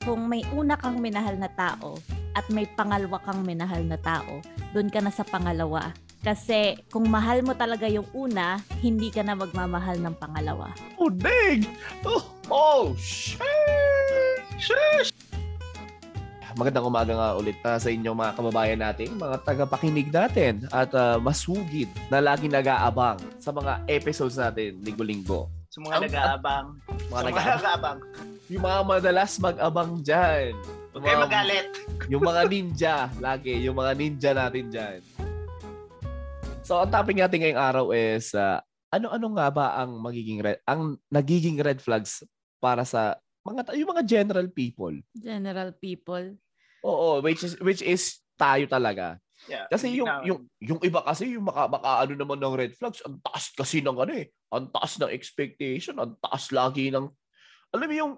kung may una kang minahal na tao at may pangalawa kang minahal na tao, doon ka na sa pangalawa. Kasi kung mahal mo talaga yung una, hindi ka na magmamahal ng pangalawa. Oh, dang! Oh, oh sheesh! Sheesh! Magandang umaga nga ulit uh, sa inyong mga kababayan natin, mga tagapakinig natin at uh, masugid na lagi nag-aabang sa mga episodes natin linggo-linggo. Sa mga nag-aabang. Mga Sa mga nag-aabang. Yung mga madalas mag-abang dyan. Huwag kayo magalit. yung mga ninja, lagi, yung mga ninja natin dyan. So, ang topic natin ngayong araw is, uh, ano-ano nga ba ang magiging red, ang nagiging red flags para sa mga yung mga general people? General people. Oo, which is which is tayo talaga. Yeah, Kasi yung yung yung iba kasi yung maka, maka ano naman ng red flags, ang taas kasi ng ano eh. Ang taas ng expectation, ang taas lagi ng alam mo yung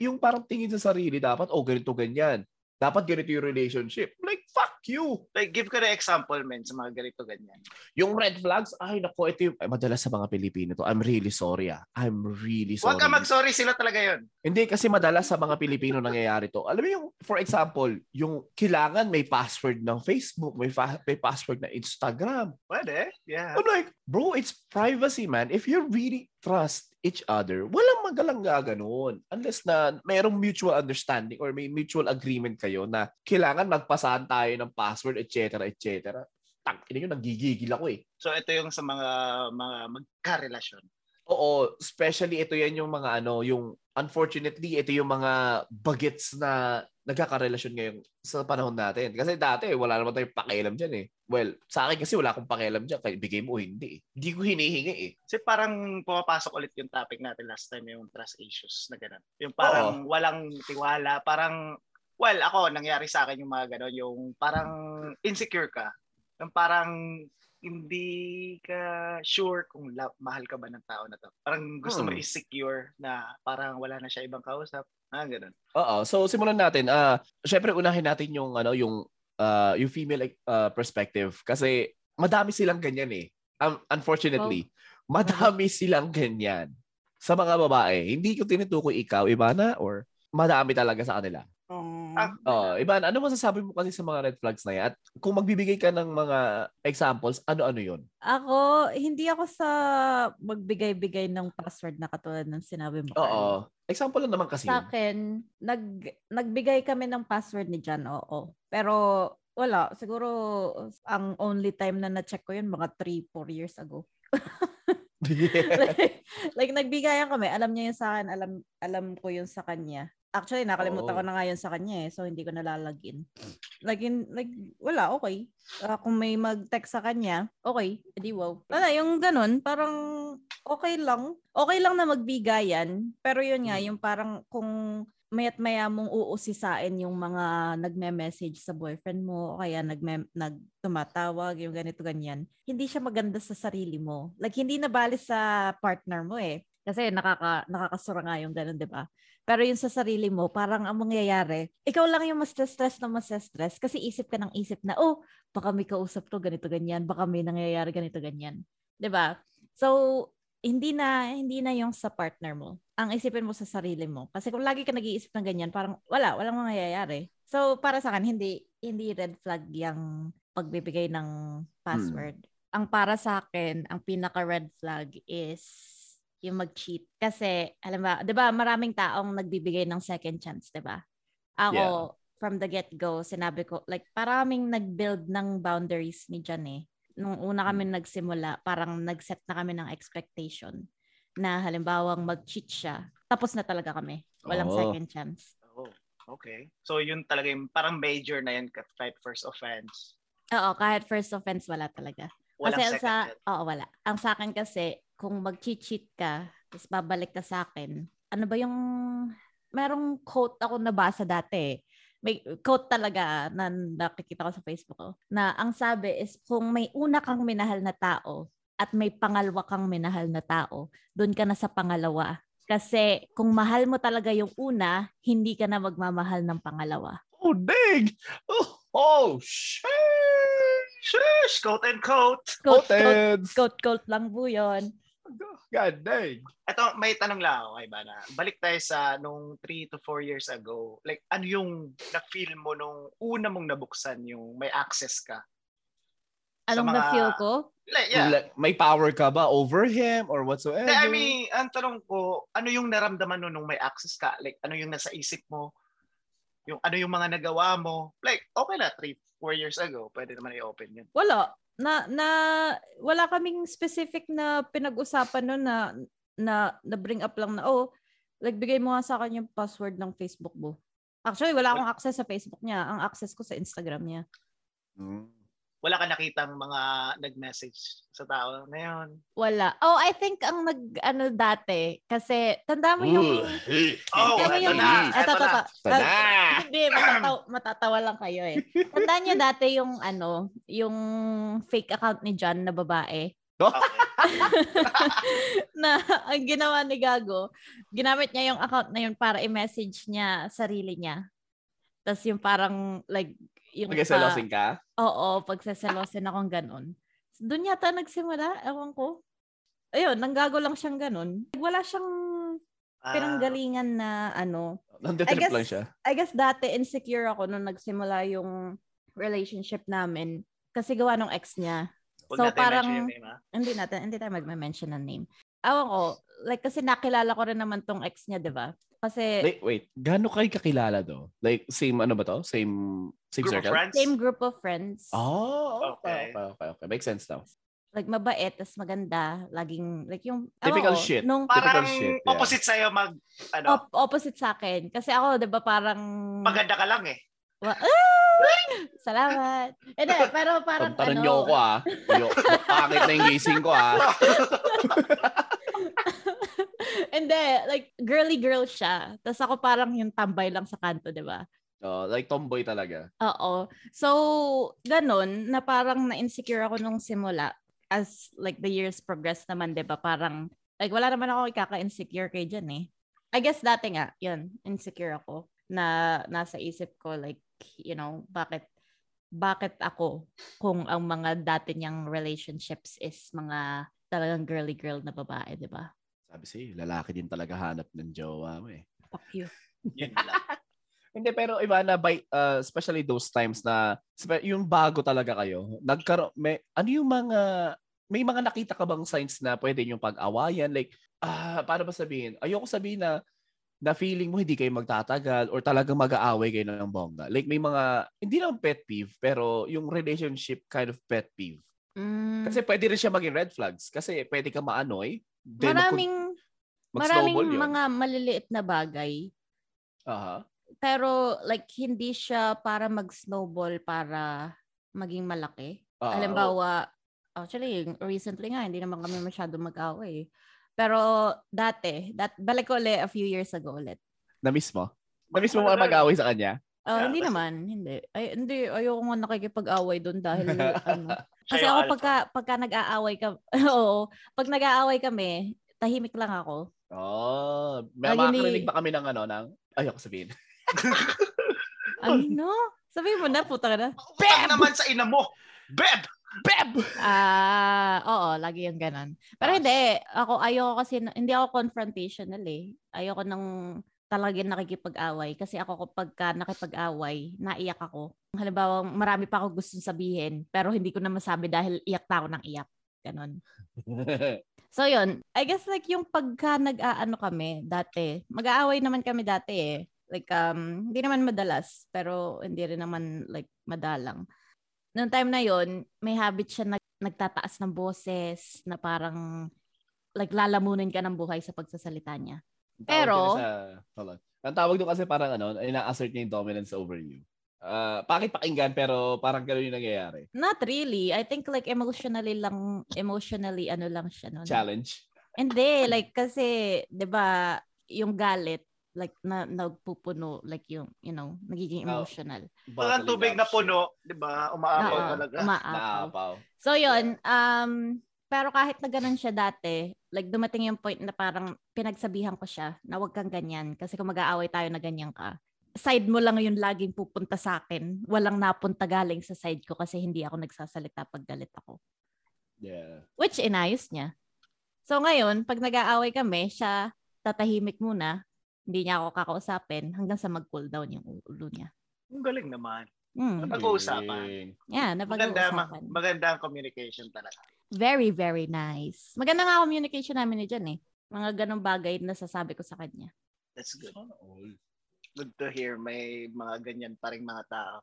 yung parang tingin sa sarili dapat oh ganito ganyan. Dapat ganito yung relationship. Like fuck you. Like, give ko na example, men, sa mga ganito ganyan. Yung red flags, ay nako, ito yung, ay, madalas sa mga Pilipino to. I'm really sorry ah. I'm really sorry. Huwag ka mag-sorry, sila talaga yon. Hindi, kasi madalas sa mga Pilipino nangyayari to. Alam mo yung, for example, yung kailangan may password ng Facebook, may, fa- may password ng Instagram. Pwede, yeah. I'm like, bro, it's privacy, man. If you really trust each other, walang magalang gaganon. Unless na mayroong mutual understanding or may mutual agreement kayo na kailangan magpasahan tayo ng password, etc., etc. Tang, ina yun, nagigigil ako eh. So, ito yung sa mga mga magkarelasyon. Oo, especially ito yan yung mga ano, yung unfortunately, ito yung mga bagets na nagkakarelasyon ngayon sa panahon natin. Kasi dati, wala naman tayong pakialam dyan eh. Well, sa akin kasi wala akong pakialam dyan. Kaya bigay mo o hindi eh. Hindi ko hinihingi eh. Kasi parang pumapasok ulit yung topic natin last time, yung trust issues na gano'n. Yung parang walang tiwala, parang, well, ako, nangyari sa akin yung mga gano'n, yung parang insecure ka. Yung parang hindi ka sure kung la- mahal ka ba ng tao na to. Parang gusto mo Hmm. i-secure na parang wala na siya ibang kausap. Ah, ganun. Oo. So, simulan natin. Ah, syempre unahin natin yung ano, yung ah, yung female ah, perspective kasi madami silang ganyan eh. Um, unfortunately, madami silang ganyan sa mga babae. Hindi ko tinutukoy ikaw, Ivana, or madami talaga sa kanila. Ah, Oh, Ivan, ano masasabi mo kasi sa mga red flags na yan? At kung magbibigay ka ng mga examples, ano-ano yun? Ako, hindi ako sa magbigay-bigay ng password na katulad ng sinabi mo. Oo. Example lang naman kasi Sa akin, nag, nagbigay kami ng password ni Jan, oo. Pero wala, siguro ang only time na na-check ko yun, mga 3-4 years ago. like, like, nagbigayan kami, alam niya yun sa akin, alam, alam ko yun sa kanya. Actually, nakalimutan Oo. ko na nga yun sa kanya eh, so hindi ko nalalagin. Like, in, like wala, okay. Ah, kung may mag-text sa kanya, okay, edi wow. Wala, yung ganun, parang okay lang. Okay lang na magbigayan, pero yun nga, yung parang kung mayat maya mong uusisain yung mga nagme-message sa boyfriend mo o kaya nagme nag tumatawag yung ganito ganyan hindi siya maganda sa sarili mo like hindi nabali sa partner mo eh kasi nakaka nakakasura nga yung ganun 'di ba pero yung sa sarili mo parang ang mangyayari ikaw lang yung mas stress na mas stress kasi isip ka ng isip na oh baka may kausap to ganito ganyan baka may nangyayari ganito ganyan 'di ba so hindi na hindi na yung sa partner mo. Ang isipin mo sa sarili mo. Kasi kung lagi ka nag-iisip ng ganyan, parang wala, walang mangyayari. So para sa akin hindi hindi red flag yung pagbibigay ng password. Ang para sa akin, ang pinaka red flag is yung mag-cheat. Kasi alam ba, 'di ba, maraming taong nagbibigay ng second chance, 'di ba? Ako Yeah. from the get-go, sinabi ko like paraming nag-build ng boundaries ni Jan eh nung una kami nagsimula, parang nag-set na kami ng expectation na halimbawang mag-cheat siya. Tapos na talaga kami. Walang Oo. second chance. Oh, okay. So, yun talaga yung parang major na yan, type first offense. Oo, kahit first offense, wala talaga. Walang kasi second sa, oo, wala. Ang sa akin kasi, kung mag-cheat-cheat ka, tapos babalik ka sa akin, ano ba yung, merong quote ako nabasa dati eh. May quote talaga na nakikita ko sa Facebook ko, na ang sabi is, kung may una kang minahal na tao, at may pangalawa kang minahal na tao, doon ka na sa pangalawa. Kasi kung mahal mo talaga yung una, hindi ka na magmamahal ng pangalawa. Oh, dang! Oh, oh sheesh! Shush! Quote and quote! Quote, quote, Quoted! quote, quote lang po yun. God dang. Ito, may tanong lang ako kay Bana. Balik tayo sa nung 3 to 4 years ago. Like, ano yung na-feel mo nung una mong nabuksan yung may access ka? Anong mga- na-feel ko? Like, yeah. Like, may power ka ba over him or whatsoever? I mean, ang tanong ko, ano yung naramdaman mo nung may access ka? Like, ano yung nasa isip mo? Yung ano yung mga nagawa mo? Like, okay na, 3, 4 years ago, pwede naman i-open yun. Wala. Na, na, wala kaming specific na pinag-usapan nun na, na, na bring up lang na, oh, like, bigay mo nga sa akin yung password ng Facebook mo. Actually, wala akong access sa Facebook niya. Ang access ko sa Instagram niya. Mm. Wala ka nakitang mga nag-message sa tao na yun. Wala. Oh, I think ang nag, ano dati, kasi, tanda mo yung, Oh, Tanda mo eto yung, na, eto, eto eto, na. eto. Ito na. Ah, Hindi, matatawa, matatawa lang kayo eh. Tandaan niyo dati yung ano, yung fake account ni John na babae. Na ang ginawa ni Gago, ginamit niya yung account na yun para i-message niya sarili niya. Tapos yung parang like yung Pagkaselosin ka? Oo, pagseselosin akong ganun. Doon yata nagsimula, ewan ko. Ayun, nanggago lang siyang ganun. Wala siyang pinanggalingan na ano. Nanditrip guess- lang siya. I guess dati insecure ako nung nagsimula yung relationship namin kasi gawa nung ex niya. huwag so, natin parang- yung name, ah. Hindi natin, hindi tayo mag-mention ng name. Awan ko, like kasi nakilala ko rin naman tong ex niya, di ba? Kasi Like, wait, gaano kayo kakilala do? Like, same ano ba to? Same, same Group of circle? friends? same group of friends. Oh, Okay. okay. Okay, okay, okay. Makes sense now. Like mabait, tas maganda, laging like yung Typical ko, shit. Nung Parang Typical shit, yeah. opposite sa'yo mag, ano, op- opposite sa akin. Kasi ako, di ba, parang maganda ka lang eh. Wa- Ah! Salamat. Hindi, pero parang Tantanan ano, niyo ako ah. Yo, Pangit na yung gising ko ah. Hindi, like girly girl siya. Tapos ako parang yung tambay lang sa kanto, di ba? Oh, like tomboy talaga. Oo. So, ganun, na parang na-insecure ako nung simula. As like the years progress naman, di ba? Parang, like wala naman ako ikaka-insecure kay Jan eh. I guess dati nga, yun, insecure ako. Na nasa isip ko, like, you know, bakit bakit ako kung ang mga dati niyang relationships is mga talagang girly girl na babae, di ba? Sabi si, lalaki din talaga hanap ng jowa mo eh. Fuck you. Yun lang. Hindi, pero iba na, by, uh, especially those times na, yung bago talaga kayo, nagkaroon, may, ano yung mga, may mga nakita ka bang signs na pwede yung pag-awayan? Like, ah, paano ba sabihin? Ayoko sabihin na, na feeling mo hindi kayo magtatagal or talagang mag-aaway kayo ng bongga. Like, may mga, hindi naman pet peeve, pero yung relationship kind of pet peeve. Mm, Kasi pwede rin siya maging red flags. Kasi pwede ka maanoy. then maraming, mag- maraming yun. mga maliliit na bagay Aha. Pero like hindi siya para mag-snowball para maging malaki. Ah, Halimbawa, actually, recently nga, hindi naman kami masyado mag-away. Pero dati, that, balik ko ulit a few years ago ulit. Na-miss mo? Na-miss mo mag-away sa kanya? Oh, Yeah, hindi kasi- naman, hindi. Ay, hindi, ayoko nga nakikipag-away doon dahil ano. Kasi ako pagka, pagka nag-aaway ka, oo, pag nag-aaway kami, tahimik lang ako. Oh, may Lagi makakarinig ni- ba kami ng ano, ng, ayoko sabihin. Ano? Sabihin mo na, puta ka na. Utang naman sa ina mo. Beb! Beb! Ah, oo, lagi yung ganon. Pero hindi, ako ayoko kasi hindi ako confrontational eh. Ayoko nang talagang nakikipag-away kasi ako kapag ka nakipag-away, naiyak ako. Halimbawa, marami pa ako gustong sabihin pero hindi ko na masabi dahil iyak na ako ng iyak. Ganon. So yun, I guess like yung pagka nag-aano kami dati, mag-aaway naman kami dati eh. Like um hindi naman madalas, pero hindi rin naman like madalang. Noong time na yon, may habit siya na nagtataas ng boses na parang like lalamunin ka ng buhay sa pagsasalita niya. Pero- sa, hold on. Ang tawag doon kasi parang ano, ina-assert niya yung dominance over you. Ah, pakit pakinggan pero parang gano'n yung nangyayari. Not really. I think like emotionally lang, emotionally ano lang siya. No? Challenge. Hindi, like kasi, 'di ba, yung galit like na nagpupuno like yung you know nagiging Oh. emotional. Parang tubig na puno, di ba? Umaapaw Oo, talaga. umaapaw. Naapaw. So yun, um pero kahit na ganun siya dati, like dumating yung point na parang pinagsabihan ko siya na wag kang ganyan kasi kung mag-aaway tayo na ganyan ka. Side mo lang yung laging pupunta sa akin. Walang napunta galing sa side ko kasi hindi ako nagsasalita pag galit ako. Yeah. Which inayos niya. So ngayon, pag nag-aaway kami, siya tatahimik muna. Hindi niya ako kakausapin hanggang sa mag-cool down yung ulo niya. Ang galing naman. Mm. Napag-uusapan. Yeah, Maganda, ma- napag-uusapan. maganda ang communication talaga. Very, very nice. Maganda nga communication namin ni Jan eh. Mga ganong bagay na sasabi ko sa kanya. That's good. Good to hear may mga ganyan pa ring mga tao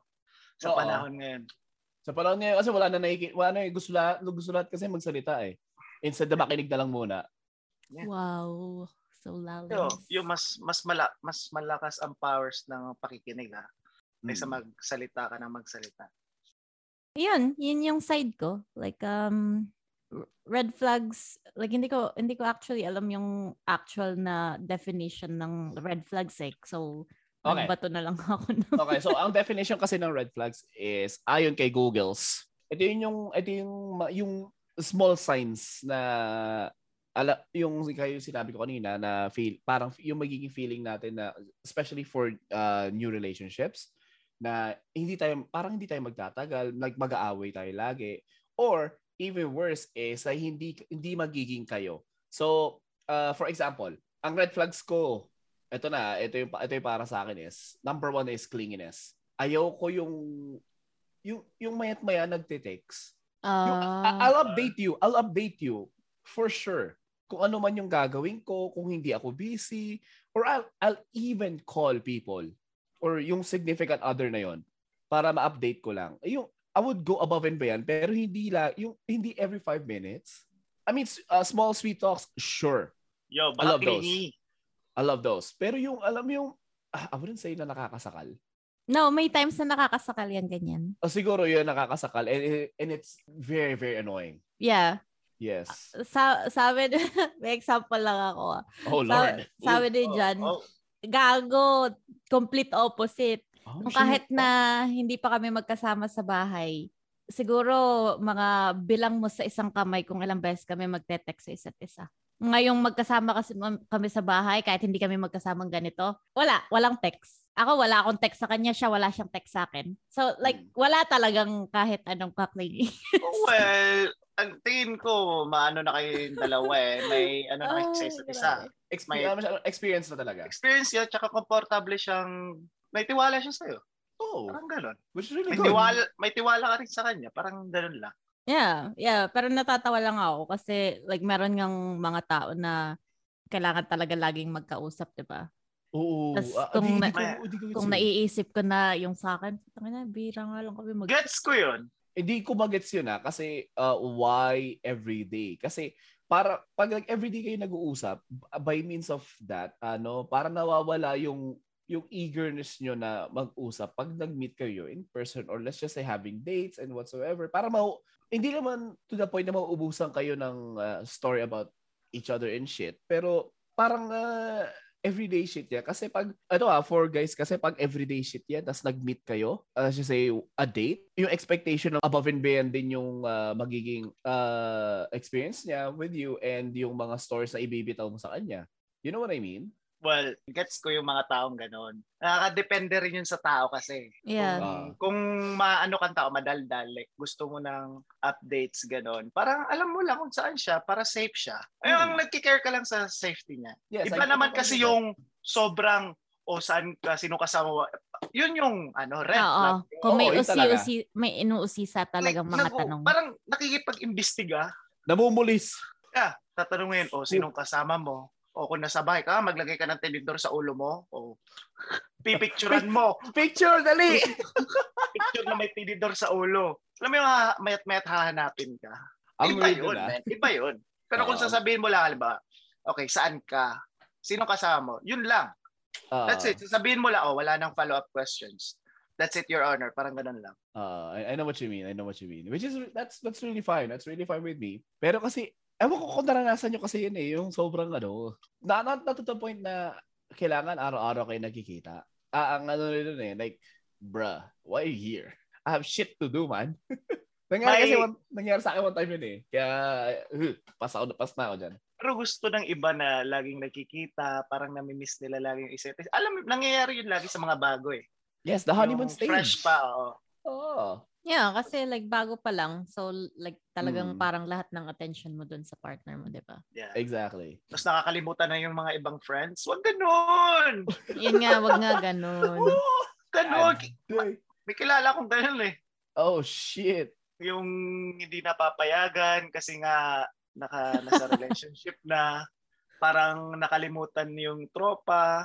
sa Oo. panahon ngayon. Sa panahon ngayon, kasi wala na nakiki, wala na eh, gusto lahat, gusto lahat kasi magsalita eh. Instead na makinig na lang muna. Yeah. Wow. So loud. Yo, yung mas mas mala, mas malakas ang powers ng pakikinig ha. Kaysa Mm. magsalita ka ng magsalita. Yun, yun yung side ko. Like, um, red flags, like hindi ko hindi ko actually alam yung actual na definition ng red flags eh. So, Okay. magbato na lang ako. Okay, so ang definition kasi ng red flags is ayon kay Google's. Ito yun yung ito yung yung small signs na ala yung kayo sinabi ko kanina na feel parang yung magiging feeling natin na especially for uh, new relationships na hindi tayo parang hindi tayo magtatagal, like mag-aaway tayo lagi or even worse is na hindi hindi magiging kayo. So, uh, for example, ang red flags ko ito na, ito yung, ito yung para sa akin is, number one is clinginess. Ayaw ko yung, yung, yung mayat maya nagte-text. Yung, Ah, I'll update you. I'll update you. For sure. Kung ano man yung gagawin ko, kung hindi ako busy, or I'll, I'll even call people or yung significant other na yon para ma-update ko lang. Yung, I would go above and beyond, pero hindi la, yung, hindi every five minutes. I mean, uh, small sweet talks, sure. Yo, I love those. I love those. Pero yung, alam mo yung, ah, I wouldn't say na nakakasakal. no, may times na nakakasakal yan ganyan. O siguro yun nakakasakal and, and it's very, very annoying. Yeah. Yes. Sa, sabi, may example lang ako. Oh, Sa, Lord. sabi ni Oh, Jan, oh. gago, complete opposite. Oh, Kung shit. kahit na hindi pa kami magkasama sa bahay, siguro mga bilang mo sa isang kamay kung ilang beses kami magte-text sa isa't isa. Ngayong magkasama kasi kami sa bahay, kahit hindi kami magkasamang ganito, wala, walang text. Ako wala akong text sa kanya, siya wala siyang text sa akin. So like, Hmm. wala talagang kahit anong kaklingi. well, ang tingin ko, maano na kayo yung dalawa eh. May ano na kayo sa isa't isa. grabe. Exp- May- siya, experience na talaga. Experience yun, tsaka komportable siyang, may tiwala siya sa'yo. Oh, Parang gano'n. which is really May good. tiwala, may tiwala ka rin sa kanya. Parang gano'n lang. Yeah, yeah. Pero natatawa lang ako kasi like meron ngang mga tao na kailangan talaga laging magkausap, di ba? Oo. Tas Ah, kung di- di na- ko- Kung naiisip ko na yung sa akin, tangina, bira nga lang kami mag- Gets ko yun. Hindi ko magets yun ah. Kasi uh, why everyday? Kasi para pag like, everyday kayo nag-uusap, by means of that, ano, para nawawala yung yung eagerness nyo na mag-usap pag nag-meet kayo in person or let's just say having dates and whatsoever para ma hindi naman to the point na mauubusan kayo ng uh, story about each other and shit pero parang uh, everyday shit yan. Kasi pag ano ah for guys kasi pag everyday shit yan tas nag-meet kayo uh, let's just say a date yung expectation ng above and beyond din yung uh, magiging uh, experience niya with you and yung mga stories na ibibitaw mo sa kanya. You know what I mean Well, gets ko yung mga taong gano'n. Nakakadepende rin yun sa tao kasi. Yeah. Kung, Ah. kung maano kang tao, madaldal, like gusto mo ng updates, gano'n. Parang alam mo lang kung saan siya, para safe siya. Ayun, Hmm. ang nagkikare ka lang sa safety niya. yes, Iba I- naman kasi yung sobrang o saan ka, sino kasama mo. Yun yung ano, red Oo. flag. Kung may Oo, talaga. usi-usi, may inuusisa talagang Like, mga nag- tanong. Parang nakikipag-imbestiga. namumulis Yeah, tatanungin, o sinong kasama mo? O kung nasa bahay ka, maglagay ka ng tinidor sa ulo mo. O pipicturean mo. picture dali Picture na may tinidor sa ulo. Alam mo yung mayat-mayat hahanapin ka. ang iba yun, man. Iba yun. Pero kung Oo. sasabihin mo lang, halimbawa, okay, saan ka? Sino kasama mo? Yun lang. Ah, That's it. Sasabihin mo lang, oh, wala nang follow-up questions. That's it, Your Honor. Parang ganun lang. ah, I, I know what you mean. I know what you mean. Which is that's that's really fine. That's really fine with me. Pero kasi ewan ko kung naranasan nyo kasi yun eh, yung sobrang ano, na, na, na to the point na kailangan araw-araw kayo nagkikita. Ah, ang ano rin eh, like, bruh, why are you here? I have shit to do, man. nangyari kasi one, nangyari sa akin one time yun eh. Kaya, uh, pas ako, pas na ako dyan. Pero gusto ng iba na laging nagkikita, parang namimiss nila laging isa't isa. Alam, nangyayari yun lagi sa mga bago eh. Yes, the honeymoon Yung stage. Fresh pa, oo. Oo. Yeah, kasi like bago pa lang. So like talagang Mm. parang lahat ng attention mo dun sa partner mo, di ba? Yeah. Exactly. Tapos nakakalimutan na yung mga ibang friends. Wag ganun! Yun nga, wag nga ganun. Oo, ganun. Ay. May kilala akong ganun eh. Oh, shit. Yung hindi napapayagan kasi nga naka, nasa relationship na parang nakalimutan yung tropa.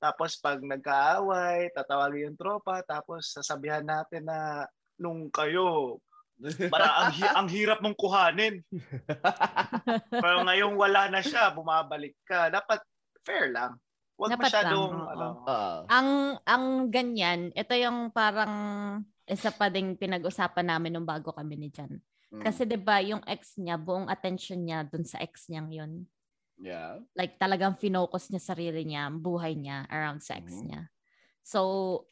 Tapos pag nagkaaway, tatawagin yung tropa. Tapos sasabihan natin na nung kayo, para ang, hi- ang hirap mong kuhanin. Pero ngayong wala na siya, bumabalik ka. Dapat fair lang. Huwag Dapat masyadong, lang, ano, Ah. Ang ang ganyan, ito yung parang isa pa ding pinag-usapan namin nung bago kami ni Jan. Mm. Kasi 'di ba yung ex niya, buong attention niya dun sa ex niyang 'yun. yeah. Like talagang finocus niya sarili niya, ang buhay niya around sa ex Mhm. niya. So,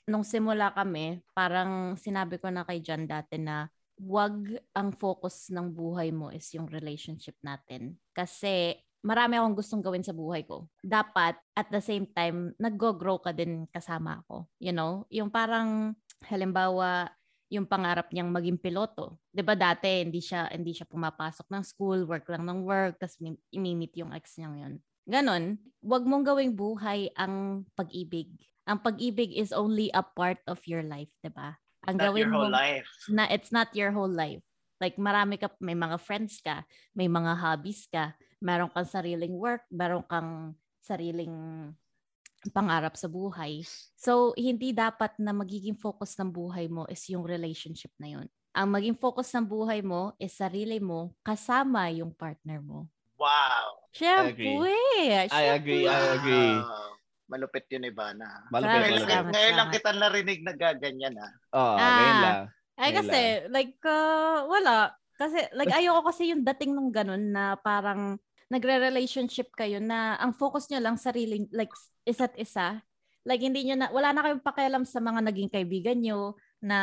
nung simula kami, parang sinabi ko na kay Jan dati na wag ang focus ng buhay mo is yung relationship natin. Kasi marami akong gustong gawin sa buhay ko. Dapat, at the same time, nag-grow ka din kasama ako. You know? Yung parang, halimbawa, yung pangarap niyang maging piloto. 'Di ba dati hindi siya hindi siya pumapasok ng school, work lang ng work, tapos imimit yung ex niyang 'yon. Ganon, wag mong gawing buhay ang pag-ibig. Ang pag-ibig is only a part of your life, 'di ba? Ang not gawin your whole mo life. na it's not your whole life. Like marami ka, may mga friends ka, may mga hobbies ka, meron kang sariling work, meron kang sariling pangarap sa buhay. So, hindi dapat na magiging focus ng buhay mo is yung relationship na yun. Ang maging focus ng buhay mo is sarili mo kasama yung partner mo. Wow. Siyempre. I agree, I agree. Wow. Malupit yun, Ivana. Malupit, Ngayon, malupit. salamat. ngayon lang kita narinig na gaganyan ah. Oh, Ah. ngayon lang. Ay Ngayon kasi, like, uh, wala. Kasi, like, ayoko kasi yung dating nung ganun na parang nagre-relationship kayo na ang focus nyo lang sarili, like, isa't isa. Like, hindi nyo na, wala na kayong pakialam sa mga naging kaibigan nyo na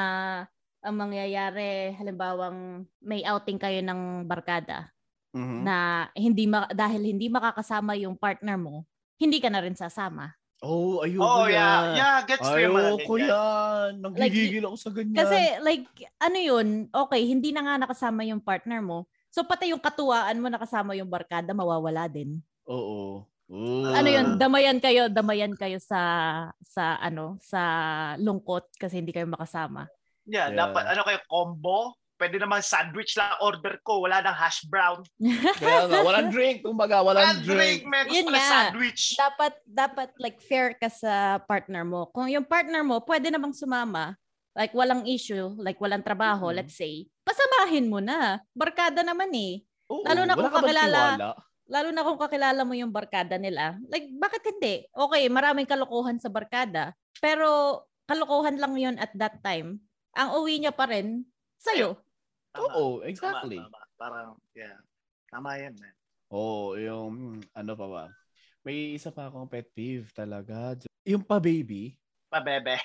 ang mangyayari, halimbawang may outing kayo ng barkada Mhm. na hindi ma- dahil hindi makakasama yung partner mo, hindi ka na rin sasama. Oh, ayoko Oh, yan. yeah. Yeah, gets ko yung mga Ayoko ganyan. yan. Nagigigil ako sa ganyan. Kasi like ano yun, okay, hindi na nga nakasama yung partner mo. So pati yung katuwaan mo nakasama yung barkada mawawala din. Oo. Oo. Ano Ah. yun, damayan kayo, damayan kayo sa sa ano, sa lungkot kasi hindi kayo makasama. Yeah, Yeah. dapat ano kayo combo? Pwede naman sandwich lang order ko. Wala nang hash brown. Kaya nga, walang drink. Kumbaga, walang Walang drink. drink. Yun nga. sandwich. dapat dapat like fair ka sa partner mo. Kung yung partner mo pwede namang sumama, like walang issue, like walang trabaho, Mhm. let's say, pasamahin mo na. Barkada naman eh. Oo, Lalo na kung ka kakilala-? Lalo na kung kakilala mo yung barkada nila. Like, bakit hindi? Okay, maraming kalokohan sa barkada. Pero, kalokohan lang yun at that time. Ang uwi niya pa rin, sa'yo. Tama. Oo, Tama, exactly. tama. Parang, yeah. Tama yan, man. Oo, yung ano pa ba? May isa pa akong pet peeve talaga. Yung pa-baby. Pabebe.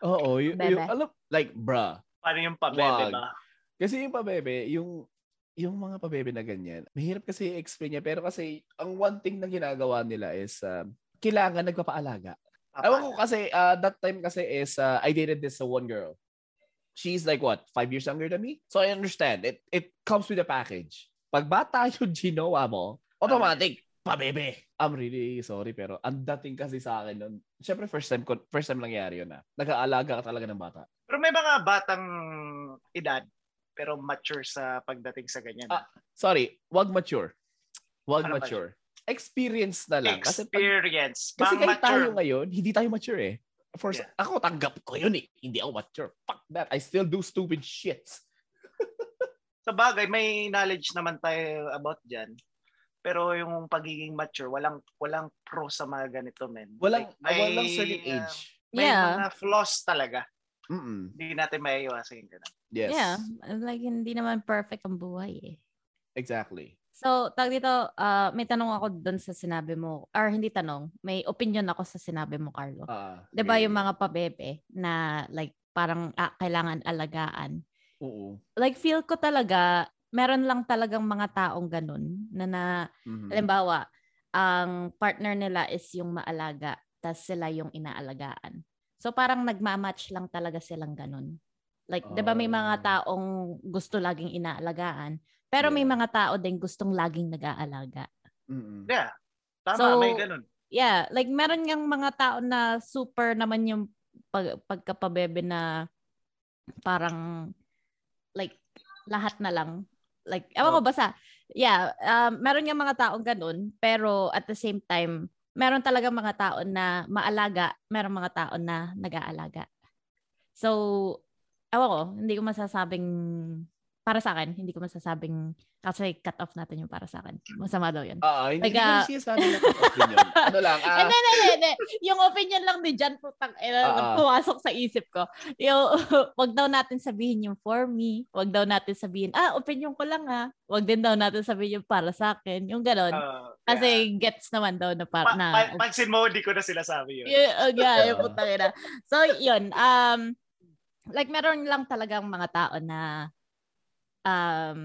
Oo, yung, Bebe. yung alam, like, bruh. Paano yung pabebe Wag. ba? Kasi yung pabebe, yung yung mga pabebe na ganyan, mahirap kasi i-explain niya. Pero kasi, ang one thing na ginagawa nila is, um, kailangan nagpapaalaga. Ewan ko kasi, uh, that time kasi is, uh, I dated this uh, one girl. She's like, what, five years younger than me? So I understand. It it comes with a package. Pag bata yung ginawa mo, automatic, pabebe. I'm really sorry, pero ang dating kasi sa akin nun, syempre first time, ko, first time nangyari yun na. Nag-aalaga ka talaga ng bata. Pero may mga batang edad pero mature sa pagdating sa ganyan. Ah, Sorry, wag mature. Wag Ano ba mature. Experience na lang. Kasi, pag, Experience. kasi kahit tayo mature. ngayon, hindi tayo mature eh. For, Yeah. Ako tanggap ko yun eh. Hindi ako mature. Fuck that. I still do stupid shits. Sa bagay, may knowledge naman tayo about dyan. Pero yung pagiging mature, walang walang pro sa mga ganito, men. Walang, Like, walang certain uh, age. May Yeah. mga flaws talaga. Mm-mm. Hindi natin maiiwasan yung ganun. Yes. Yeah. Like, hindi naman perfect ang buhay eh. Exactly. So, tag dito, ah, may tanong ako doon sa sinabi mo. Or hindi tanong, may opinion ako sa sinabi mo, Carlo. Ah, 'Di ba okay. yung mga pabebe na like parang ah, kailangan alagaan. Oo. Like feel ko talaga meron lang talagang mga taong ganun na na Mhm. halimbawa ang partner nila is yung maalaga tas sila yung inaalagaan. So parang nagmamatch lang talaga silang ganun. Like, 'di ba may mga Ah. taong gusto laging inaalagaan, pero may mga tao din gustong laging nag-aalaga. Mm-mm. Yeah. Tama, So, may ganun. Yeah, like meron ngang mga tao na super naman yung pag, pagkapabebe na parang like lahat na lang. Like, ewan ko Oh. basta, yeah, um, meron nga mga taong ganun, pero at the same time, meron talaga mga tao na maalaga, meron mga tao na nag-aalaga. So, ewan ko, hindi ko masasabing, para sa akin, hindi ko masasabing, kasi cut off natin yung para sa akin. Masama daw yun. Ah, hindi Like, hindi ko ah, sinasabi na opinion. ano lang, ah, Hindi, hindi, hindi, hindi. Yung opinion lang ni Jan, putang ina, ah. pumasok sa isip ko. Yung, wag daw natin sabihin yung for me. Wag daw natin sabihin, ah, opinion ko lang ha. Wag din daw natin sabihin yung para sa akin. Yung ganon. Uh, Kasi gets naman daw na para pa, na. pa, pansin mo, di ko na sinasabi yun. Yeah, oh, yeah, yung putang ina. So, yun. Um, like, meron lang talagang mga tao na um,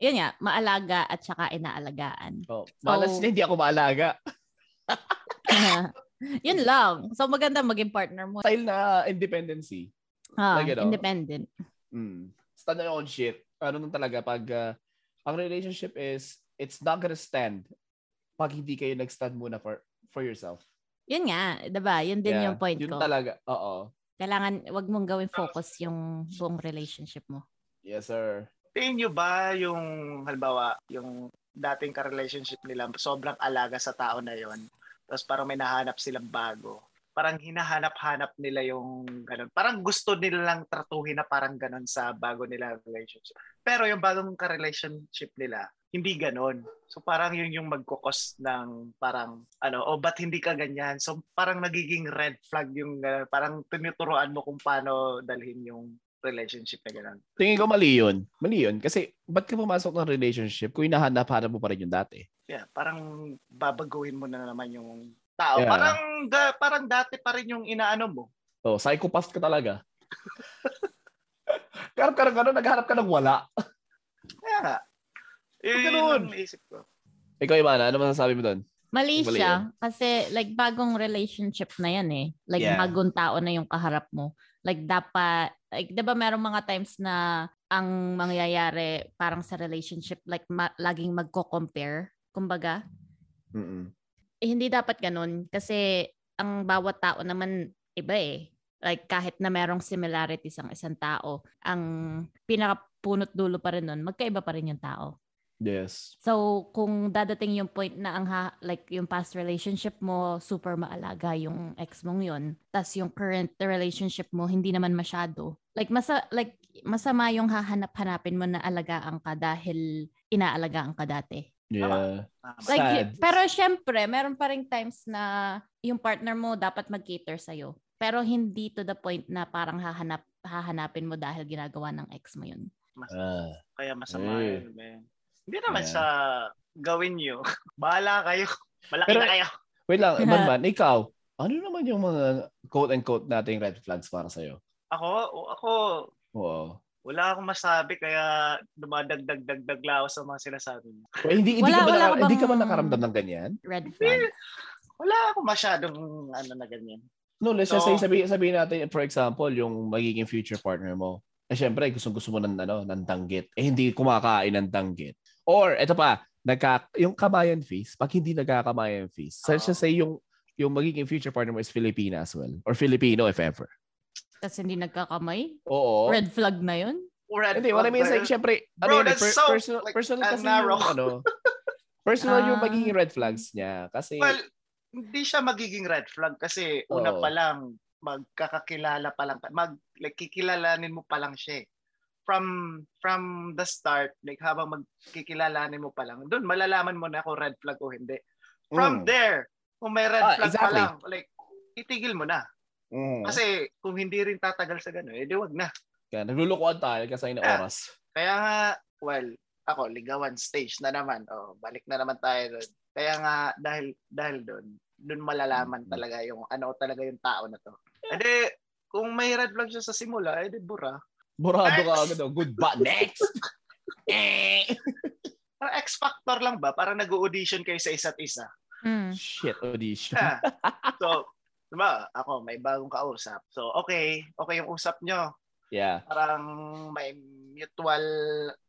yun nga, maalaga at saka inaalagaan. oh, malas So- niya, hindi ako maalaga. yun lang. So, maganda maging partner mo. Style na independency. Ah, Like, ano, independent. Mm. Stand on your own shit. Ano nung talaga, pag ah, ang relationship is, it's not gonna stand pag hindi kayo nag-stand muna for for yourself. Yun nga, 'di ba? Yun din Yeah, yung point yun ko. talaga. Oo. Kailangan wag mong gawing focus yung buong relationship mo. Yes, sir. Tingin nyo ba yung, halimbawa, yung dating ka-relationship nila, sobrang alaga sa tao na yon tapos parang may nahanap silang bago. Parang hinahanap-hanap nila yung ganun. Parang gusto nila lang tratuhin na parang ganun sa bago nila relationship. Pero yung bagong ka-relationship nila, hindi ganun. So parang yun yung magkukos ng parang ano, o ba't hindi ka ganyan? So parang nagiging red flag yung ganun. Parang tinuturoan mo kung paano dalhin yung relationship na ganun. Tingin ko mali yun. Mali yun. Kasi, ba't ka pumasok ng relationship kung hinahanap-hanap mo pa rin yung dati? Yeah, parang babaguhin mo na naman yung tao. Yeah. Parang da, parang dati pa rin yung inaano mo. Oh, psychopath ka talaga. Karap ka ng ano, naghanap ka ng wala. Kaya nga. Yun, yun ganun. naisip ko. Ikaw, Imana, ano masasabi mo doon? Mali Mali siya kasi like bagong relationship na yan eh. Like Yeah. bagong tao na yung kaharap mo. Like dapat like 'di ba merong mga times na ang mangyayari parang sa relationship like ma- laging magko-compare. Kumbaga, Mm-mm. eh, hindi dapat ganun kasi ang bawat tao naman iba eh. Like kahit na merong similarities ang isang tao, ang pinakapunot dulo pa rin nun, magkaiba pa rin yung tao. Yes. So, kung dadating yung point na ang ha, like yung past relationship mo super maalaga yung ex mong yun, tas yung current relationship mo hindi naman masyado. Like masa like masama yung hahanap-hanapin mo na alagaan ka dahil inaalagaan ka dati. Yeah. Tama. Like Sad. pero syempre, meron pa ring times na yung partner mo dapat mag-cater sa Pero hindi to the point na parang hahanap hahanapin mo dahil ginagawa ng ex mo yun. Mas- Ah. kaya masama Eh. yun, man. Hindi naman Yeah. sa gawin nyo. Bahala kayo. Malaki Pero- na kayo. Wait lang, Banban, ikaw, ano naman yung mga quote-unquote nating red flags para sa'yo? Ako, ako, Oo. wala akong masabi kaya dumadagdag-dagdag ako sa mga sinasabi mo. Well, hindi, hindi, Wala- ka ba, wala naka- bang- hindi ka ba nakaramdam ng ganyan? Red flag. Wala akong masyadong ano na ganyan. No, let's just So- say, sabi, sabihin natin, for example, yung magiging future partner mo. Eh, syempre, gusto, gusto mo ng, ano, ng danggit. Eh, hindi kumakain ng danggit. Or, eto pa, nagka, yung kamayan fees, pag hindi nagkakamayan fees, let's just say yung yung magiging future partner mo is Filipina as well. Or Filipino if ever. Kasi hindi nagkakamay. Oo. Red flag na yun. Red Hindi, what I mean is like, syempre, Bro, ano yun, per- so, personal, like, personal uh, kasi narrow. yung, ano, personal yung Ah. magiging red flags niya. Kasi, Well, hindi siya magiging red flag kasi una Oo. pa lang magkakakilala pa lang mag like kikilalanin mo pa lang siya. eh. From from the start, like habang magkikilalanin mo pa lang, doon malalaman mo na kung red flag o hindi. From Mm. there, kung may red Ah, flag pa exactly. lang, like itigil mo na. mm, Kasi kung hindi rin tatagal sa gano'n, edi wag na. kaya naglulukuan tayo kasi na Ah. oras. Kaya nga, well, ako, ligawan stage na naman. Oh, balik na naman tayo doon. Kaya nga, dahil, dahil doon, doon malalaman Mm. talaga yung ano talaga yung tao na to. Edi, kung may red flag siya sa simula, edi bura. Burado ka agad. oh. Good ba? Next! eh. Parang X factor lang ba? Parang nag-audition kayo sa isa't isa. Mm. Shit, audition. Ah, so, diba, ako, may bagong kausap. So, okay, okay yung usap nyo. Yeah. Parang may mutual,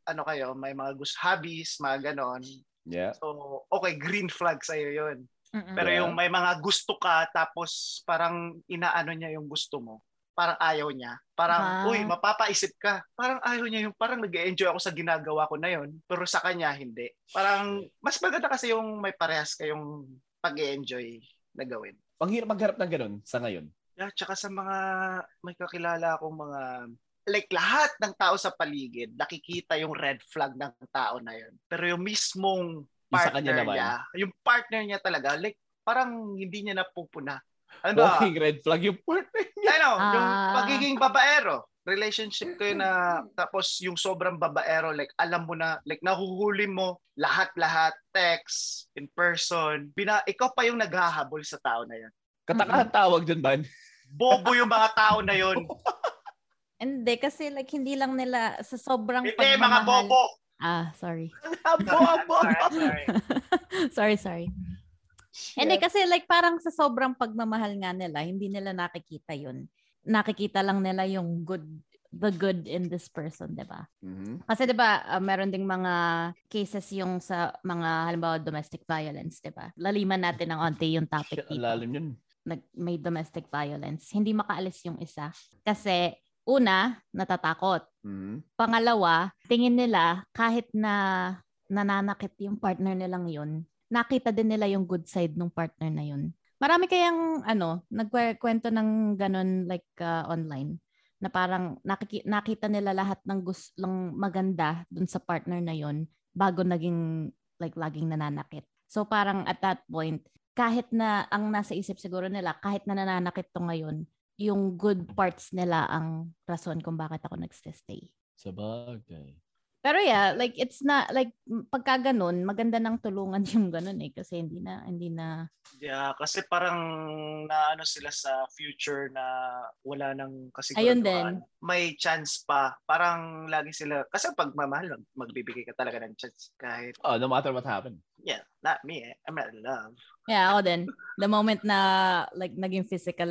ano kayo, may mga gusto, hobbies, mga ganon. Yeah. So, okay, green flag sa'yo yun. Mm-mm. Pero Yeah. yung may mga gusto ka, tapos parang inaano niya yung gusto mo. Parang ayaw niya. Parang, Ah. uy, mapapaisip ka. Parang ayaw niya yung, parang nag enjoy ako sa ginagawa ko na yun. Pero sa kanya, hindi. Parang, mas maganda kasi yung may parehas kayong pag enjoy na gawin. Ang hirap magharap ng ganun sa ngayon. Yeah, tsaka sa mga may kakilala akong mga like lahat ng tao sa paligid nakikita yung red flag ng tao na yun. Pero yung mismong Yung sa kanya partner naman. niya, yung partner niya talaga like parang hindi niya napupuna. Ano ba? Walking red flag yung partner. Ano, yung Ah. pagiging babaero. Relationship kayo na tapos yung sobrang babaero like alam mo na like nahuhuli mo lahat-lahat text in person. Bina, ikaw pa yung naghahabol sa tao na yun. Katakahan tawag dyan, ban. Bobo yung mga tao na yun. Hindi, kasi like hindi lang nila sa sobrang Hindi, mga pagmamahal. bobo. Ah, sorry. Sorry, sorry. sorry, sorry. Hindi, kasi like parang sa sobrang pagmamahal nga nila, hindi nila nakikita yun. Nakikita lang nila yung good, the good in this person, di ba? Mhm. Kasi 'di ba, ah, meron ding mga cases yung sa mga halimbawa domestic violence, 'di ba? Laliman natin ng onti yung topic dito. lalim yun. Nag may domestic violence. Hindi makaalis yung isa kasi una, natatakot. Mhm. Pangalawa, tingin nila kahit na nananakit yung partner nilang yun, nakita din nila yung good side ng partner na yun. Marami kayang ano, nagkwento ng ganun like uh, online na parang nakiki- nakita nila lahat ng gusto lang maganda dun sa partner na yun bago naging like laging nananakit. So parang at that point, kahit na ang nasa isip siguro nila, kahit na nananakit to ngayon, yung good parts nila ang rason kung bakit ako nagstay. Sa bagay. Pero yeah, like it's not like m- pagka ganun, maganda nang tulungan yung ganun eh kasi hindi na hindi na Yeah, kasi parang naano sila sa future na wala nang Ayun kasiguraduhan. din. May chance pa. Parang lagi sila, kasi pag mamahal, magbibigay ka talaga ng chance kahit, Oh, no matter what happened. yeah, not me eh. I'm not in love. Yeah, ako din. The moment na like naging physical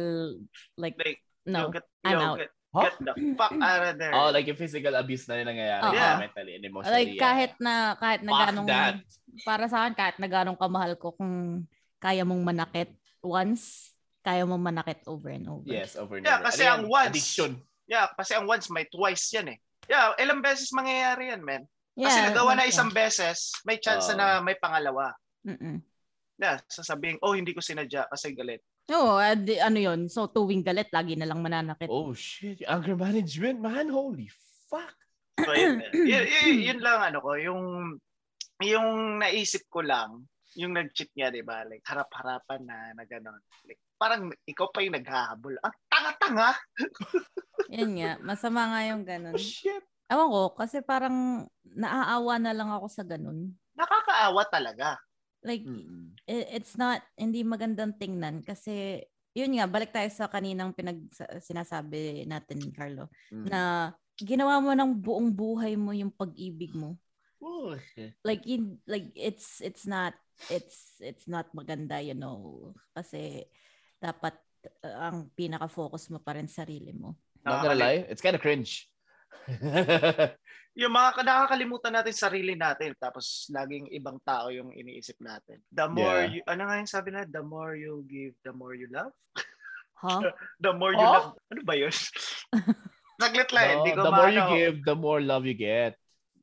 like Like, no. yo, get, I'm out. get, Huh? get the fuck out of there. Oh, like yung physical abuse na rin nangyayari. Oo. Yeah. Mentally and emotionally. Like kahit na kahit na Fuck ganong that. para sa akin kahit na ganong kamahal ko kung kaya mong manakit once, kaya mong manakit over and over. Yes, over and Yeah, over. kasi Ano ang yan? once- Addiction. Yeah, kasi ang once may twice yan eh. Yeah, ilang beses mangyayari yan, man. Yeah, Kasi nagawa na yeah. isang beses, may chance na may pangalawa. Mm-mm. Yeah, sasabihin, oh, hindi ko sinadya kasi galit. Oo, ah, di- ano yun? So tuwing galit, lagi na lang mananakit. Oh, shit. Anger management, man. Holy fuck. So, yun, yun, yun, yun lang ano ko, yung yung naisip ko lang, yung nag-cheat niya, di ba? Like, harap-harapan na, na gano'n. Like, parang ikaw pa yung naghahabol. Ang tanga-tanga! Yan nga, masama nga yung ganun. Oh, shit. Ewan ko, kasi parang naaawa na lang ako sa ganun. Nakakaawa talaga. Like, Mm-mm. i- it's not, hindi magandang tingnan kasi, yun nga, balik tayo sa kaninang pinag sa- sinasabi natin, Carlo, Mm. na ginawa mo ng buong buhay mo yung pag-ibig mo. Oh, Like, in, like it's, it's not, it's, it's not maganda, you know, kasi dapat uh, ang pinaka-focus mo pa rin sarili mo. Not gonna lie, it's kind of cringe. Yung mga nakakalimutan natin sarili natin tapos laging ibang tao yung iniisip natin. The more Yeah. you, ano nga yung sabi na, the more you give, the more you love? Huh? The more you Oh? love. Ano ba yun? Saglit lang, No, hindi ko the more you maano. give, the more love you get.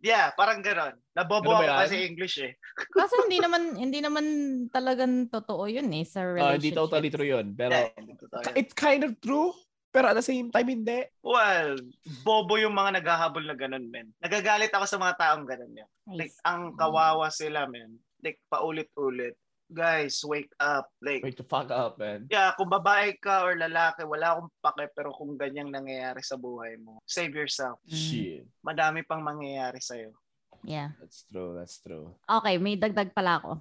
Yeah, parang ganon. Nabobo Ano ba ako kasi English eh. Kaso hindi naman, hindi naman talagang totoo yun eh sa Uh, relationship. hindi totally true yun. Pero, Yeah, it's kind of true. Pero at the same time, hindi. Well, bobo yung mga naghahabol na ganun, men. Nagagalit ako sa mga taong ganun yan. Like, ang kawawa sila, men. Like, paulit-ulit. Guys, wake up. Like, Wake the fuck up, man. yeah, kung babae ka or lalaki, wala akong pake, pero kung ganyang nangyayari sa buhay mo, save yourself. Mm. Shit. Madami pang mangyayari sa'yo. Yeah. That's true, that's true. Okay, may dagdag pala ako.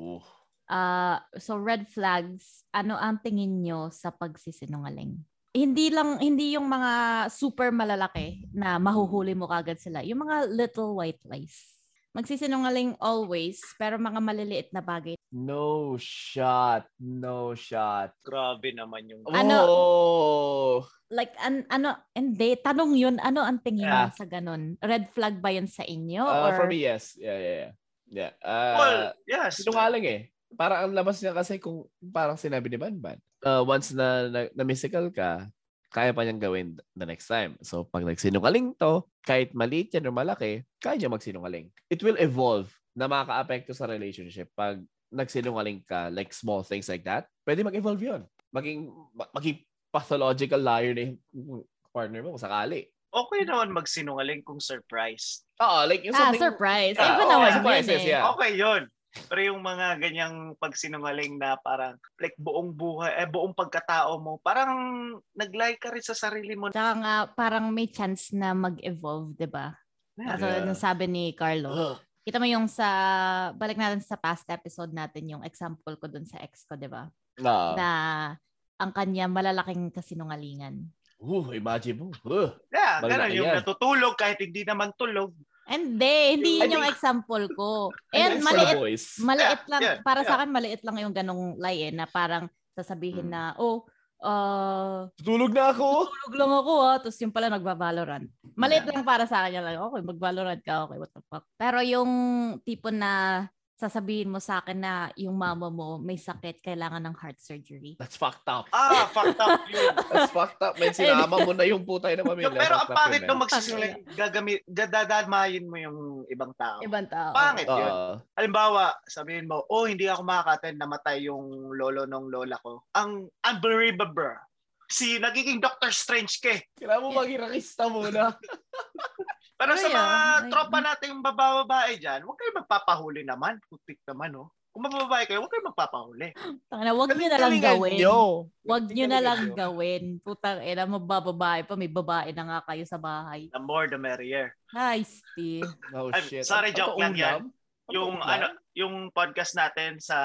Ooh. Ah, so red flags, ano ang tingin nyo sa pagsisinungaling? Hindi lang hindi yung mga super malalaki na mahuhuli mo kagad sila. Yung mga little white lies. Magsisinungaling always, pero mga maliliit na bagay. No shot. No shot. Grabe naman yung... Ano? Oh. like an, ano, hindi, tanong yun, ano ang tingin Yeah. mo sa ganun? Red flag ba yun sa inyo? Uh, or, For me, yes. Yeah, yeah, yeah. Yeah. Uh, well, yes. sinungaling eh. Parang ang labas niya kasi kung parang sinabi ni Banban. Uh, once na, na, na mystical ka, kaya pa niyang gawin the next time. So, pag nagsinungaling to, kahit maliit yan o malaki, kaya niya magsinungaling. It will evolve na makaka-apekto sa relationship pag nagsinungaling ka, like small things like that. Pwede mag-evolve yun. Maging, ma- maging pathological liar na yung partner mo kung sakali. Okay naman magsinungaling kung surprise. Oo, like yung ah, something... surprise. Ah, Iba oo, naman surprises, yun eh. yeah. Okay yun. Pero yung mga ganyang pagsinungaling na parang like buong buhay, eh buong pagkatao mo, parang nag-like ka rin sa sarili mo. Tsaka nga, parang may chance na mag-evolve, di ba? Yeah. Katulad Yeah. sabi ni Carlo. Ugh. Kita mo yung sa, balik natin sa past episode natin, yung example ko dun sa ex ko, di ba? Na, Na ang kanya malalaking kasinungalingan. uh, imagine mo. Uh. Yeah, ganun. Yung yan. natutulog kahit hindi naman tulog. Hindi, hindi yun yung example ko. And maliit, maliit Yeah, lang, yeah, para yeah. sa akin, maliit lang yung ganong lie eh, na parang sasabihin Mm. na, oh, uh, Tutulog na ako. tulog lang ako ah, tapos yung pala nagba-Valorant. Maliit Yeah. lang para sa kanya lang, okay, mag-Valorant ka, okay, what the fuck. Pero yung tipo na sasabihin mo sa akin na yung mama mo may sakit, kailangan ng heart surgery. That's fucked up. Ah, fucked up yun. That's fucked up. Man, sinama mo na yung putay na pamilya. Pero ang Fucked up pangit yun, nung man. magsisinungaling, gagamit, gadadamayin mo yung ibang tao. Ibang tao. Pangit yun. Oo. Halimbawa, sabihin mo, oh, hindi ako makaka-attend, namatay yung lolo ng lola ko. Ang unbelievable. Si nagiging Doctor Strange ka eh. Kailangan mo maging rakista muna. Pero Kaya, sa mga like- tropa nating bababae dyan, huwag kayo magpapahuli naman. Putik naman, oh. Kung mababae kayo, huwag kayo magpapahuli. Tangina, wag nyo na lang gawin. nyo. Wag nyo na lang gawin. Putang ina, mabababae pa. May babae na nga kayo sa bahay. The more, the merrier. Hi, Steve. Oh, Ay, shit. sorry, joke to, lang yan. Yung, ano, yung podcast natin sa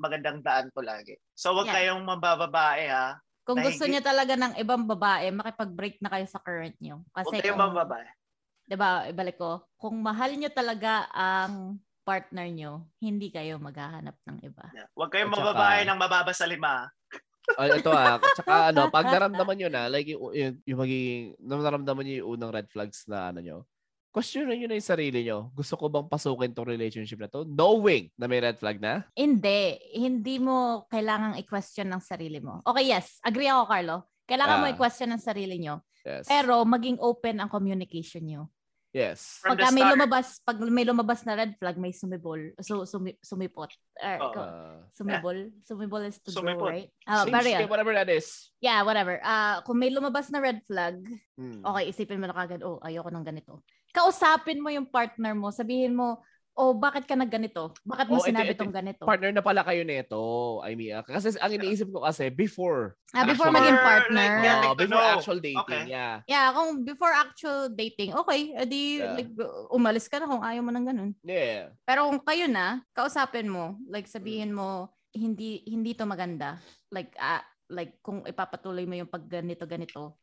magandang daan to lagi. So, huwag Yeah. kayong mabababae, ha? Kung gusto niyo talaga ng ibang babae, makipag-break na kayo sa current niyo. Huwag Kasi kayong kung, mababae. 'Di ba, ibalik ko, kung mahal niyo talaga ang partner niyo, hindi kayo maghahanap ng iba. Yeah. Huwag kayong mababae ng mababa sa lima. Ah, ito ah. Tsaka ano, pag naramdaman nyo na, like yung, yung, yung magiging, naramdaman nyo yung unang red flags na ano nyo, questionin nyo na yung sarili nyo. Gusto ko bang pasukin tong relationship na to? Knowing na may red flag na? Hindi, hindi mo kailangang i-question ng sarili mo. Okay, yes, agree ako, Carlo. Kailangan mo Ah. i-question ng sarili niyo. Yes. Pero maging open ang communication niyo. Yes. From Pagka may lumabas, pag may lumabas na red flag, may sumibol, so sumi, sumipot. Or, Uh, sumibol, sumibol is to Sumipot. go, right? Ah, same pero shit, yeah. whatever that is. Yeah, whatever. Ah, kung may lumabas na red flag, Hmm. okay, isipin mo na kagad, oh, ayoko ng ganito. Kausapin mo yung partner mo, sabihin mo, oh, bakit ka nagganito? Bakit mo Oh, ito- sinabi ito- tong ganito? Partner na pala kayo nito. I mean, ah, kasi ang iniisip ko kasi before. ah, before maging partner. like, getting Oh, before know. actual dating, Okay. yeah. Yeah, kung before actual dating, okay, edi Yeah. like umalis ka na kung ayaw mo ng ganun. Yeah. Pero kung kayo na, kausapin mo, like sabihin mo, hindi hindi to maganda. Like ah, like kung ipapatuloy mo yung pag ganito ganito,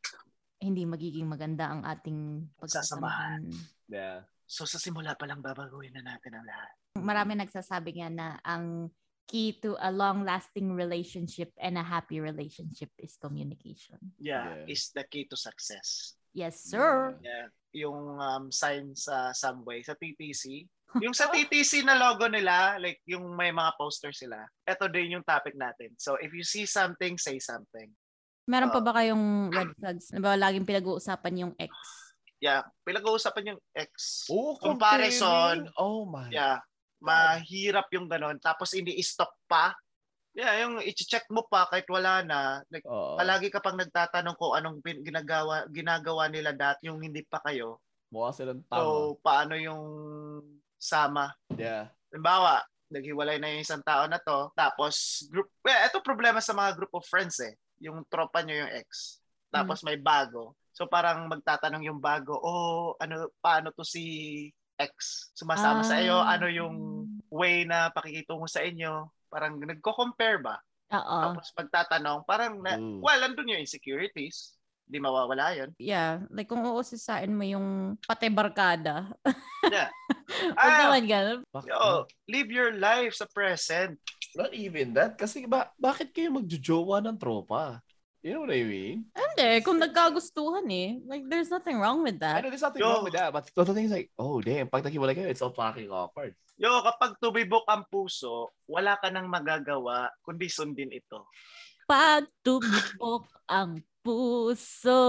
hindi magiging maganda ang ating pagsasamahan. Yeah. So, sa simula pa lang babaguhin na natin ang lahat. Marami nagsasabi nga na ang key to a long-lasting relationship and a happy relationship is communication. Yeah, Yeah. is the key to success. Yes, sir. Yeah. Yung um, sign sa Subway, sa TTC. Yung sa TTC na logo nila, like yung may mga poster sila, ito din yung topic natin. So, if you see something, say something. Meron pa Oh. ba kayong red flags? Diba, laging pinag-uusapan yung ex? Yeah, pinag-uusapan yung ex. Oh, Comparison. Oh my. Yeah, mahirap yung ganon. Tapos hindi stop pa. Yeah, yung i-check mo pa kahit wala na. Like, Oo. palagi ka pang nagtatanong kung anong ginagawa ginagawa nila dati yung hindi pa kayo. Mukha silang tama. So, paano yung sama? yeah. Halimbawa, naghiwalay na yung isang tao na to, tapos group, well, ito problema sa mga group of friends eh. Yung tropa nyo yung ex. Tapos may bago. So parang magtatanong yung bago, oh, ano, paano to si ex? Sumasama sa iyo, Ah. ano yung way na pakikitungo sa inyo? Parang nagko-compare ba? Oo. Tapos magtatanong, parang, na, Mm. well, andun yung insecurities. Di mawawala yun. Yeah, like kung uusisain mo yung pati barkada. Yeah. Huwag Ah, naman ganun. Yo, live your life sa present. Not even that. Kasi ba, bakit kayo magjojowa ng tropa? You know what I mean? Hindi, kung nagkagustuhan eh. Like, there's nothing wrong with I that. know there's nothing Yo. wrong with that, but the thing is like, oh damn, pag naghiwalay kayo, it's so fucking awkward. Yo, kapag tumibok ang puso, wala ka nang magagawa kundi sundin ito. Pag tumibok ang puso,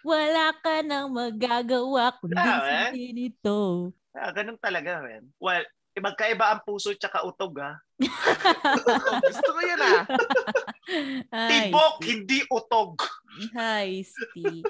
wala ka nang magagawa kundi Ah, eh? sundin ito. Ah, ganun talaga, man. Well, eh, magkaiba ang puso tsaka utog, ha? Gusto ko yan ah. Ay, Tibok, hindi utog. Hi, Steve.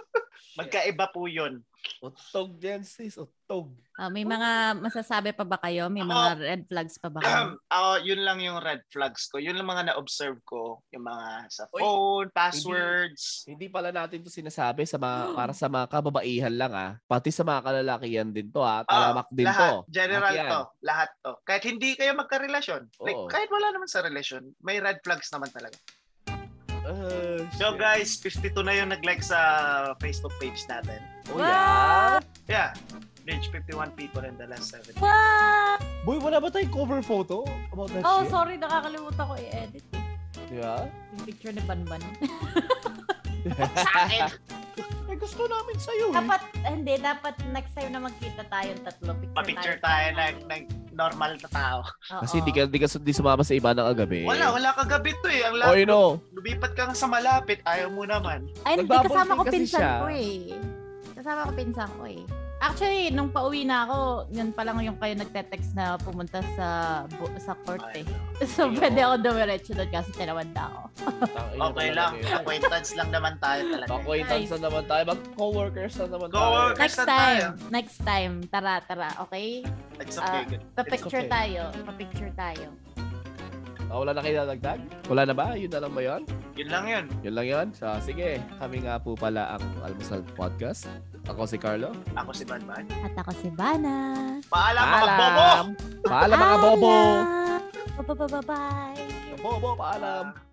Magkaiba po yun. Utog yan sis, utog. Ah, may mga masasabi pa ba kayo? May mga red flags pa ba kayo? Ako, yun lang yung red flags ko. Yun lang mga na-observe ko. Yung mga sa phone, passwords. Hindi pala natin to sinasabi sa mga, para sa mga kababaihan lang ah. Pati sa mga kalalakihan din to ah. Talamak din lahat. to. General yan. to. Lahat to. Kahit hindi kayo magka-relasyon. Like, Oo. kahit wala naman sa relasyon, may red flags naman talaga. Uh, So guys, 52 na yung nag-like sa Facebook page natin. Oh, yeah. Yeah. Reach 51 people in the last 7 What? Boy, wala ba tayong cover photo about that Oh, shit? sorry. Nakakalimutan ko i-edit eh. Di ba? Yung picture ni Banban. Sa akin! Eh, gusto namin sa'yo eh. dapat, hindi. Dapat next time na magkita tayong tatlo. Picture, Pa-picture tayo ng, ng normal na tao. Kasi di ka, di ka di sumama sa iba ng agabi. Wala, wala kagabi to eh. Ang Oh, you lapit. know. Lumipat ka nga sa malapit. Ayaw mo naman. Ay, hindi. Kasama ko pinsan siya. ko eh. Kasama ko pinsan ko eh. Actually, nung pauwi na ako, yun pa lang yung kayo nagte-text na pumunta sa bu- sa court eh. So, Ayun. pwede ako dumiretso doon kasi tinawanda ako. Okay lang. Acquaintance lang naman tayo talaga. Acquaintance na naman tayo. Mag-coworkers na naman tayo. Coworkers. Next na tayo. time. Next time. Tara, tara. Okay? It's Ah, okay. Pa-picture okay. tayo. Pa-picture tayo. Ah, wala na kayo dadagdag? Wala na ba? Yun na lang ba yun? Yun lang yun. Yun lang yun? So, sige. Kami nga po pala ang Almusal Podcast. Ako si Carlo. Ako si Banban. At ako si Bana. Paalam mga bobo! Paalam mga bobo! Paalam! Bye-bye! Bobo, paalam!